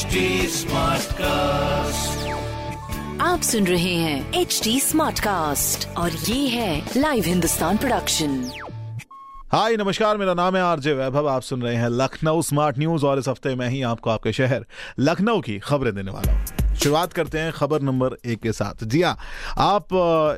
HD Smartcast. आप सुन रहे हैं एच डी स्मार्ट कास्ट और ये है लाइव हिंदुस्तान प्रोडक्शन हाय नमस्कार मेरा नाम है आरजे वैभव आप सुन रहे हैं लखनऊ स्मार्ट न्यूज़ और इस हफ़्ते मैं ही आपको आपके शहर लखनऊ की खबरें देने वाला हूँ। शुरुआत करते हैं खबर नंबर एक के साथ। जी हाँ आप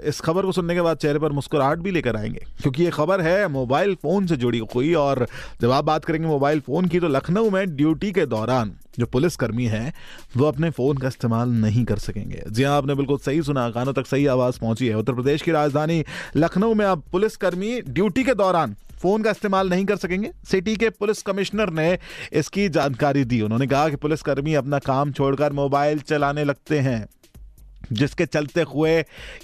इस खबर को सुनने के बाद चेहरे पर मुस्कुराहट भी लेकर आएँगे क्योंकि ये खबर है मोबाइल फ़ोन से जुड़ी हुई और जब आप बात करेंगे मोबाइल फ़ोन की तो लखनऊ में ड्यूटी के दौरान जो पुलिसकर्मी हैं, वो अपने फ़ोन का इस्तेमाल नहीं कर सकेंगे। जी हाँ आपने बिल्कुल सही सुना, कानों तक सही आवाज़ पहुँची है। उत्तर प्रदेश की राजधानी लखनऊ में अब पुलिसकर्मी ड्यूटी के दौरान फ़ोन का इस्तेमाल नहीं कर सकेंगे। सिटी के पुलिस कमिश्नर ने इसकी जानकारी दी। उन्होंने कहा कि पुलिसकर्मी अपना काम छोड़कर मोबाइल चलाने लगते हैं, जिसके चलते हुए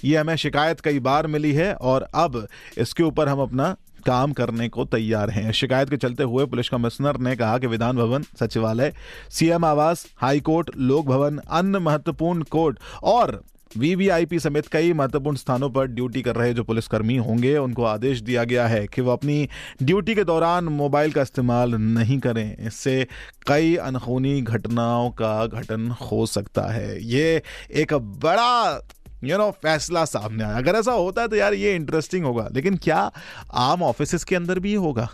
ये हमें शिकायत कई बार मिली है और अब इसके ऊपर हम अपना काम करने को तैयार हैं। शिकायत के चलते हुए पुलिस कमिश्नर ने कहा कि विधान भवन सचिवालय, सीएम आवास, हाई कोर्ट, लोक भवन, अन्य महत्वपूर्ण कोर्ट और वीवीआईपी समेत कई महत्वपूर्ण स्थानों पर ड्यूटी कर रहे जो पुलिसकर्मी होंगे, उनको आदेश दिया गया है कि वो अपनी ड्यूटी के दौरान मोबाइल का इस्तेमाल नहीं करें। इससे कई अनहोनी घटनाओं का घटन हो सकता है। ये एक बड़ा यू नो फैसला सामने आया। अगर ऐसा होता है तो यार ये इंटरेस्टिंग होगा। लेकिन क्या आम ऑफ़िस के अंदर भी होगा?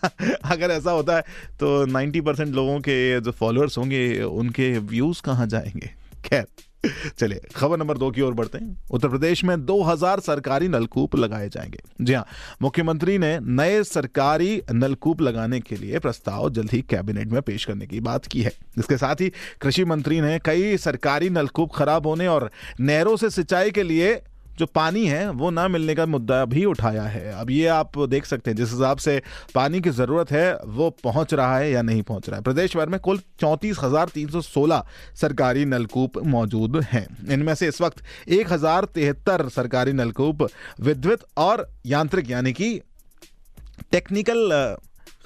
अगर ऐसा होता है तो 90 परसेंट लोगों के जो फॉलोअर्स होंगे, उनके व्यूज़ कहाँ जाएँगे? खैर। चलिए, खबर नंबर दो की ओर बढ़ते हैं। उत्तर प्रदेश में 2000 सरकारी नलकूप लगाए जाएँगे। जी हाँ मुख्यमंत्री ने नए सरकारी नलकूप लगाने के लिए प्रस्ताव जल्द ही कैबिनेट में पेश करने की बात की है। इसके साथ ही कृषि मंत्री ने कई सरकारी नलकूप खराब होने और नहरों से सिंचाई के लिए जो पानी है, वो ना मिलने का मुद्दा भी उठाया है। अब ये आप देख सकते हैं, जिस हिसाब से पानी की ज़रूरत है, वो पहुँच रहा है या नहीं पहुँच रहा है। प्रदेश भर में कुल चौंतीस हज़ार तीन सौ सोलह सरकारी नलकूप मौजूद हैं। इनमें से इस वक्त एक हज़ार तिहत्तर सरकारी नलकूप विद्युत और यांत्रिक, यानी कि टेक्निकल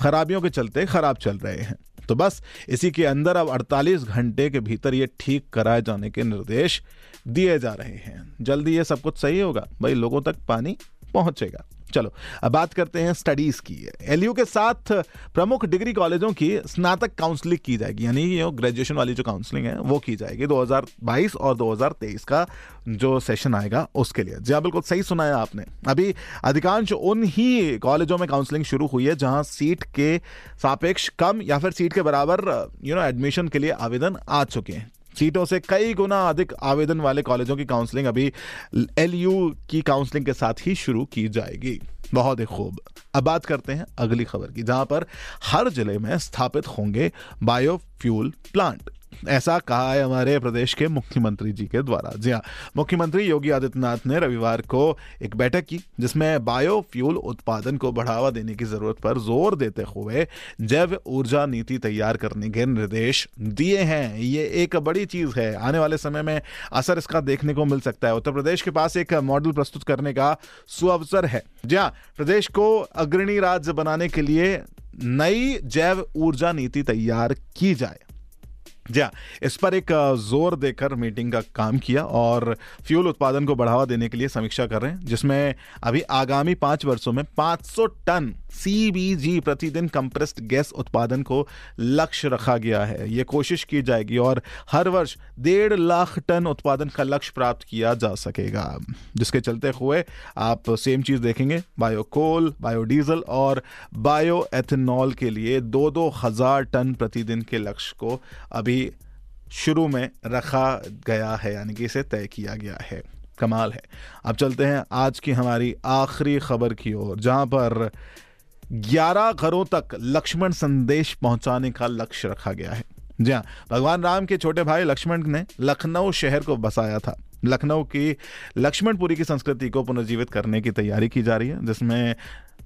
खराबियों के चलते खराब चल रहे हैं। तो बस इसी के अंदर अब 48 घंटे के भीतर ये ठीक कराए जाने के निर्देश दिए जा रहे हैं। जल्दी ये सब कुछ सही होगा? भाई, लोगों तक पानी पहुंचेगा। चलो, अब बात करते हैं स्टडीज़ की। एलयू के साथ प्रमुख डिग्री कॉलेजों की स्नातक काउंसलिंग की जाएगी। यानी ये ग्रेजुएशन वाली जो काउंसलिंग है, वो की जाएगी 2022 और 2023 का जो सेशन आएगा उसके लिए। जी हाँ बिल्कुल सही सुनाया आपने। अभी अधिकांश उन ही कॉलेजों में काउंसलिंग शुरू हुई है, जहाँ सीट के सापेक्ष कम या फिर सीट के बराबर यू नो एडमिशन के लिए आवेदन आ चुके हैं। सीटों से कई गुना अधिक आवेदन वाले कॉलेजों की काउंसलिंग अभी एलयू की काउंसलिंग के साथ ही शुरू की जाएगी। बहुत ही खूब। अब बात करते हैं अगली खबर की, जहाँ पर हर ज़िले में स्थापित होंगे बायोफ्यूल प्लांट। ऐसा कहा है हमारे प्रदेश के मुख्यमंत्री जी के द्वारा। जी हाँ मुख्यमंत्री योगी आदित्यनाथ ने रविवार को एक बैठक की, जिसमें बायोफ्यूल उत्पादन को बढ़ावा देने की ज़रूरत पर ज़ोर देते हुए जैव ऊर्जा नीति तैयार करने के निर्देश दिए हैं। ये एक बड़ी चीज़ है। आने वाले समय में असर इसका देखने को मिल सकता है। उत्तर प्रदेश के पास एक मॉडल प्रस्तुत करने का सुअवसर है। जी हाँ प्रदेश को अग्रणी राज्य बनाने के लिए नई जैव ऊर्जा नीति तैयार की जाए। जी हाँ इस पर एक ज़ोर देकर मीटिंग का काम किया और फ्यूल उत्पादन को बढ़ावा देने के लिए समीक्षा कर रहे हैं, जिसमें अभी आगामी पाँच वर्षों में 500 टन सीबीजी प्रतिदिन कंप्रेस्ड गैस उत्पादन को लक्ष्य रखा गया है। ये कोशिश की जाएगी और हर वर्ष डेढ़ लाख टन उत्पादन का लक्ष्य प्राप्त किया जा सकेगा, जिसके चलते हुए आप सेम चीज़ देखेंगे बायो कोल बायोडीजल और बायो एथेनॉल के लिए दो दो हज़ार टन प्रतिदिन के लक्ष्य को अभी शुरू में रखा गया है, यानी कि इसे तय किया गया है। कमाल है। अब चलते हैं आज की हमारी आखिरी खबर की ओर, जहाँ पर 11 घरों तक लक्ष्मण संदेश पहुँचाने का लक्ष्य रखा गया है। जी हाँ भगवान राम के छोटे भाई लक्ष्मण ने लखनऊ शहर को बसाया था। लखनऊ की लक्ष्मणपुरी की संस्कृति को पुनर्जीवित करने की तैयारी की जा रही है, जिसमें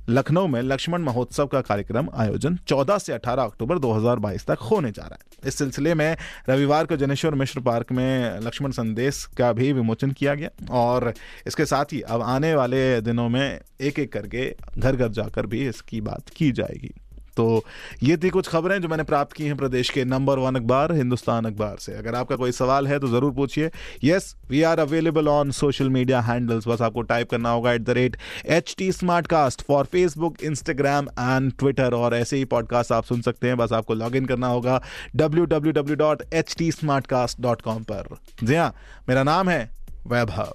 लखनऊ में लक्ष्मण महोत्सव का कार्यक्रम आयोजन 14 से 18 अक्टूबर 2022 तक होने जा रहा है। इस सिलसिले में रविवार को जनेश्वर मिश्र पार्क में लक्ष्मण संदेश का भी विमोचन किया गया और इसके साथ ही अब आने वाले दिनों में एक एक करके घर घर जाकर भी इसकी बात की जाएगी। तो ये थी कुछ खबरें जो मैंने प्राप्त की हैं प्रदेश के नंबर वन अखबार, हिंदुस्तान अखबार से। अगर आपका कोई सवाल है तो ज़रूर पूछिए। Yes we are available on social media handles बस आपको टाइप करना होगा at the rate H T smart cast for Facebook Instagram and Twitter और ऐसे ही पॉडकास्ट आप सुन सकते हैं। बस आपको लॉग इन करना होगा W W W dot H T smart cast dot com पर। जी हाँ मेरा नाम है वैभव।